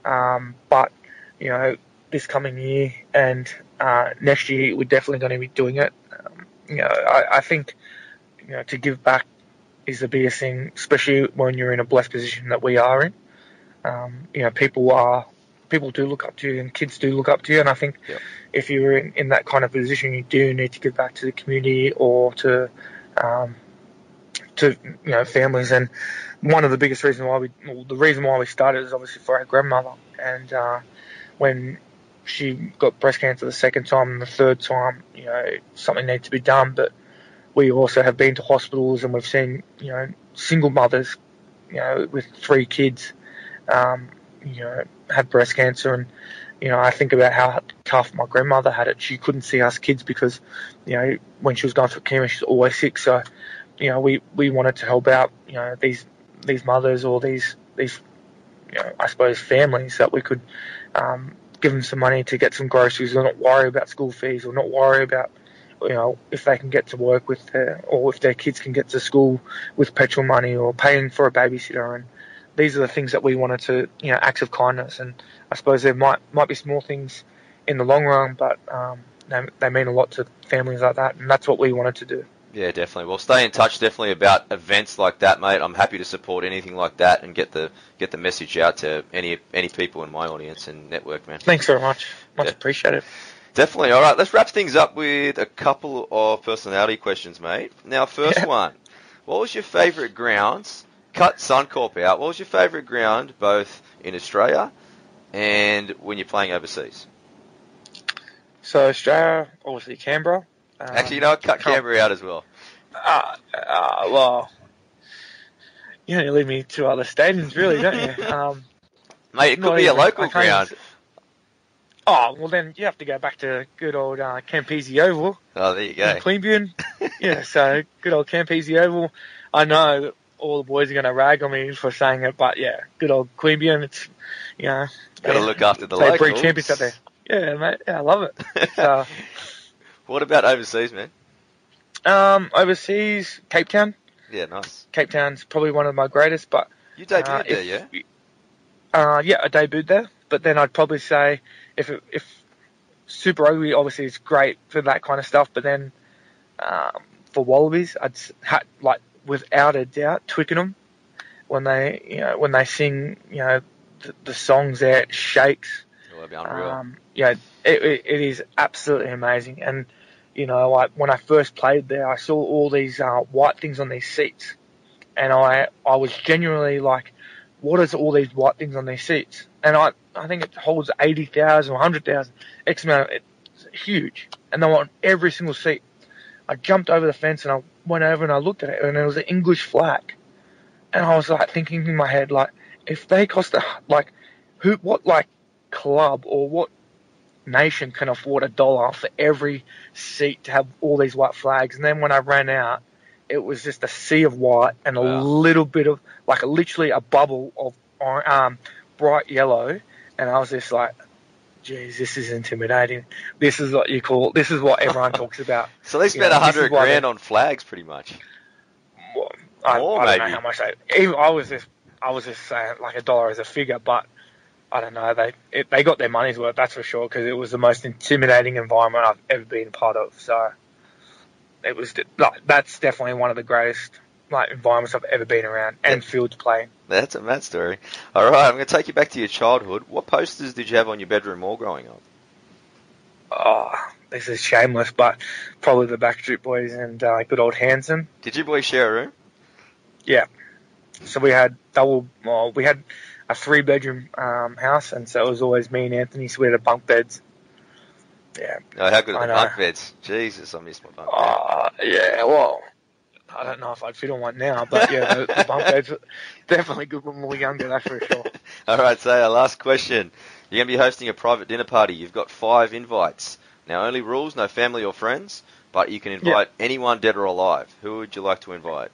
Um, but you know this coming year and uh, next year we're definitely going to be doing it. Um, you know I, I think you know to give back is the biggest thing, especially when you're in a blessed position that we are in. Um, you know, people are people do look up to you and kids do look up to you. And I think if you're in, in, that kind of position, you do need to give back to the community or to, um, to, you know, families. And one of the biggest reasons why we, well, the reason why we started is obviously for our grandmother. And, uh, when she got breast cancer the second time and the third time, you know, something needs to be done. But we also have been to hospitals and we've seen, you know, single mothers, you know, with three kids, um, you know had breast cancer, and you know I think about how tough my grandmother had it. She couldn't see us kids because you know when she was going through chemo, she's always sick. So you know we we wanted to help out you know these these mothers or these these you know I suppose families that we could um, give them some money to get some groceries or not worry about school fees or not worry about you know if they can get to work with their or if their kids can get to school with petrol money or paying for a babysitter. And these are the things that we wanted to you know acts of kindness. And I suppose there might might be small things in the long run but um, they, they mean a lot to families like that. And that's what we wanted to do. Yeah, definitely. Well, stay in touch definitely about events like that, mate. I'm happy to support anything like that and get the get the message out to any any people in my audience and network, man. Thanks very much. Much Yeah. appreciated. Definitely. All right, let's wrap things up with a couple of personality questions, mate. Now, first Yeah. one. What was your favourite grounds? Cut Suncorp out. What was your favourite ground, both in Australia and when you're playing overseas? So Australia, obviously Canberra. Um, Actually, you know, what? cut Canberra out as well. Uh, uh, well, you only leave me two other stadiums, really, don't you? Um, Mate, it could be a even- I local ground. Oh well, then you have to go back to good old uh, Campese Oval Oh, there you go. Queanbeyan. yeah, so good old Campese Oval. I know all the boys are going to rag on me for saying it, but yeah, good old Queanbeyan. It's you know, Got to yeah, look after the locals. breed champions out there. Yeah, mate. Yeah, I love it. So, what about overseas, man? um, overseas, Cape Town. Yeah, nice. Cape Town's probably one of my greatest, but You debuted Uh, there, yeah? Uh, yeah, I debuted there, but then I'd probably say if it, if Super Rugby obviously is great for that kind of stuff, but then um, for Wallabies, I'd like without a doubt Twickenham when they you know when they sing you know the, the songs there it shakes. That'd be unreal. Um, yeah, it, it, it is absolutely amazing. And, you know, like when I first played there, I saw all these uh, white things on these seats. And I, I was genuinely like, what is all these white things on these seats? And I, I think it holds 80,000 or 100,000, X amount. Of, it's huge. And they were on every single seat. I jumped over the fence and I went over and I looked at it and it was an English flag. And I was like thinking in my head, like, if they cost a, like, who, what, like, club or what nation can afford a dollar for every seat to have all these white flags? And then when I ran out, it was just a sea of white and a Wow. little bit of, like, literally a bubble of um, bright yellow. And I was just like, geez, this is intimidating. This is what you call, this is what everyone talks about. So they spent a yeah, this is hundred grand on flags, pretty much. Well, I, More, I don't maybe. know how much they. Even I was just, I was just saying like a dollar as a figure, but I don't know. They it, they got their money's worth, that's for sure, because it was the most intimidating environment I've ever been a part of. So it was like that's definitely one of the greatest like environments I've ever been around and field to play. That's a mad story. All right, I'm going to take you back to your childhood. What posters did you have on your bedroom wall growing up? Oh, this is shameless, but probably the Backstreet Boys and uh, good old Hanson. Did you boys share a room? Yeah. So we had double. Well, we had a three bedroom um, house, and so it was always me and Anthony. So we had a bunk beds. Yeah. Oh, how good are I the bunk beds? Jesus, I miss my bunk bed. Uh, yeah. Well, I don't know if I'd fit on one now, but yeah, the, the bunk beds were definitely good when we were younger. That's for sure. All right, so our last question. You're going to be hosting a private dinner party. You've got five invites. Now, only rules, no family or friends, but you can invite anyone dead or alive. Who would you like to invite?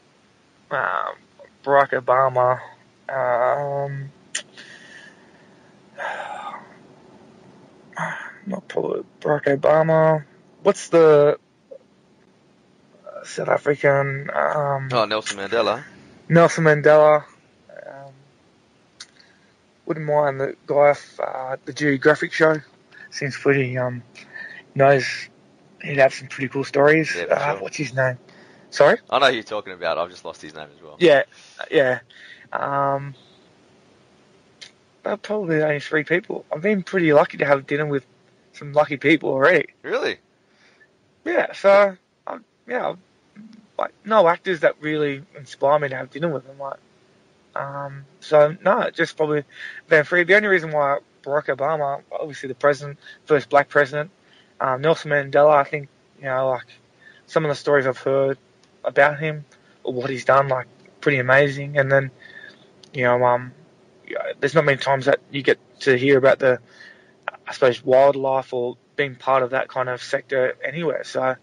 Um, Barack Obama. Um, not probably Barack Obama. What's the uh, South African? Um, Oh, Nelson Mandela. Nelson Mandela. Um, wouldn't mind the guy off uh, the Geographic show. Seems pretty um knows he'd have some pretty cool stories. Yeah, uh, sure. What's his name? Sorry. I know who you're talking about. I've just lost his name as well. Yeah, yeah. Um, probably only three people. I've been pretty lucky to have dinner with some lucky people already. Really? Yeah, so um, yeah, like no actors that really inspire me to have dinner with them. Like, um, so no, just probably Van Free. The only reason why Barack Obama, obviously the president, first black president, um, Nelson Mandela. I think you know, like some of the stories I've heard about him or what he's done, like pretty amazing. And then, you know, um, there's not many times that you get to hear about the, I suppose, wildlife or being part of that kind of sector anywhere. So,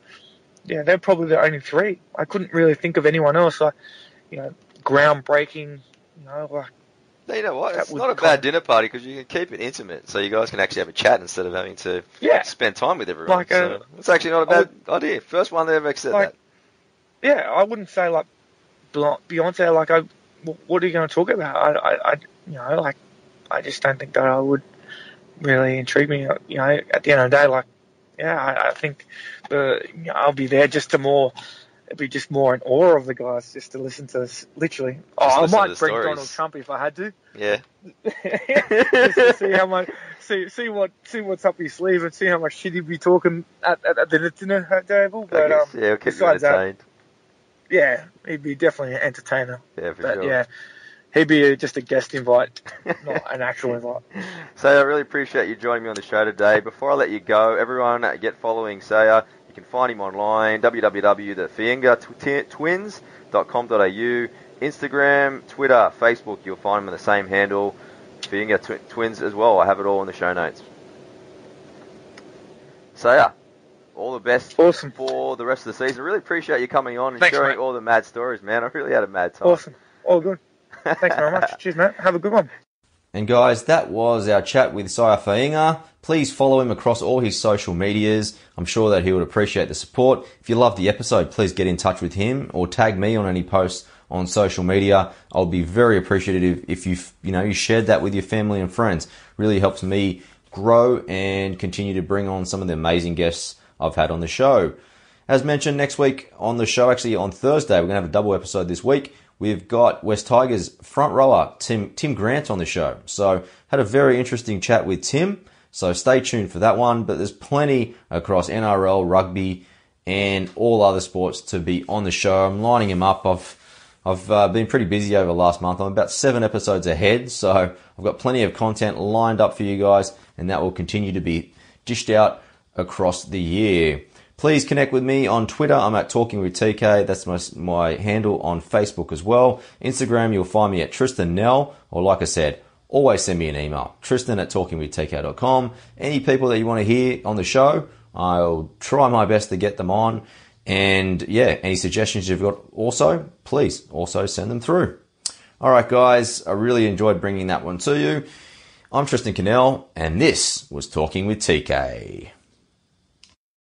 yeah, they're probably the only three. I couldn't really think of anyone else. Like, you know, groundbreaking. You know, like You know what? It's not a bad of- dinner party because you can keep it intimate, so you guys can actually have a chat instead of having to Yeah. spend time with everyone. Like, uh, so it's actually not a bad idea. First one that ever said Like, that. yeah, I wouldn't say like Beyonce. Like, I, what are you going to talk about? I, I, I, you know, like, I just don't think that I would really intrigue me. You know, at the end of the day, like, yeah, I, I think the, you know, I'll be there just to more. It'd be just more in awe of the guys, just to listen to this. Literally, oh, I might bring stories. Donald Trump if I had to. Yeah. just to see how much, see see what see what's up his sleeve and see how much shit he'd be talking at, at, at the dinner table. But um, yeah, keep besides that- yeah, he'd be definitely an entertainer. Yeah, for But sure. yeah, he'd be just a guest invite, not an actual invite. So I really appreciate you joining me on the show today. Before I let you go, everyone uh, get following Saia. You can find him online, www.fiengatwins.com.au, Instagram, Twitter, Facebook. You'll find him on the same handle, Fienga Twi- Twins as well. I have it all in the show notes. Saia, all the best Awesome. for the rest of the season. Really appreciate you coming on and Thanks, sharing mate. all the mad stories, man. I really had a mad time. Awesome, all good. Thanks very much. Cheers, man. Have a good one. And guys, that was our chat with Saia Fainga. Please follow him across all his social medias. I'm sure that he would appreciate the support. If you loved the episode, please get in touch with him or tag me on any posts on social media. I'll be very appreciative if you you know you shared that with your family and friends. Really helps me grow and continue to bring on some of the amazing guests I've had on the show. As mentioned, next week on the show, actually on Thursday, we're going to have a double episode this week. We've got West Tigers front rower Tim Tim Grant on the show. So had a very interesting chat with Tim. So stay tuned for that one. But there's plenty across NRL, rugby, and all other sports to be on the show. I'm lining him up. I've I've uh, been pretty busy over the last month. I'm about seven episodes ahead, so I've got plenty of content lined up for you guys, and that will continue to be dished out across the year. Please connect with me on Twitter. I'm at Talking with TK. That's my, my handle on Facebook as well. Instagram, you'll find me at Tristan Nell, or like I said, always send me an email. Tristan at talkingwithtk.com. Any people that you want to hear on the show, I'll try my best to get them on. And yeah, any suggestions you've got also, please also send them through. All right, guys, I really enjoyed bringing that one to you. I'm Tristan Cannell, and this was Talking with TK.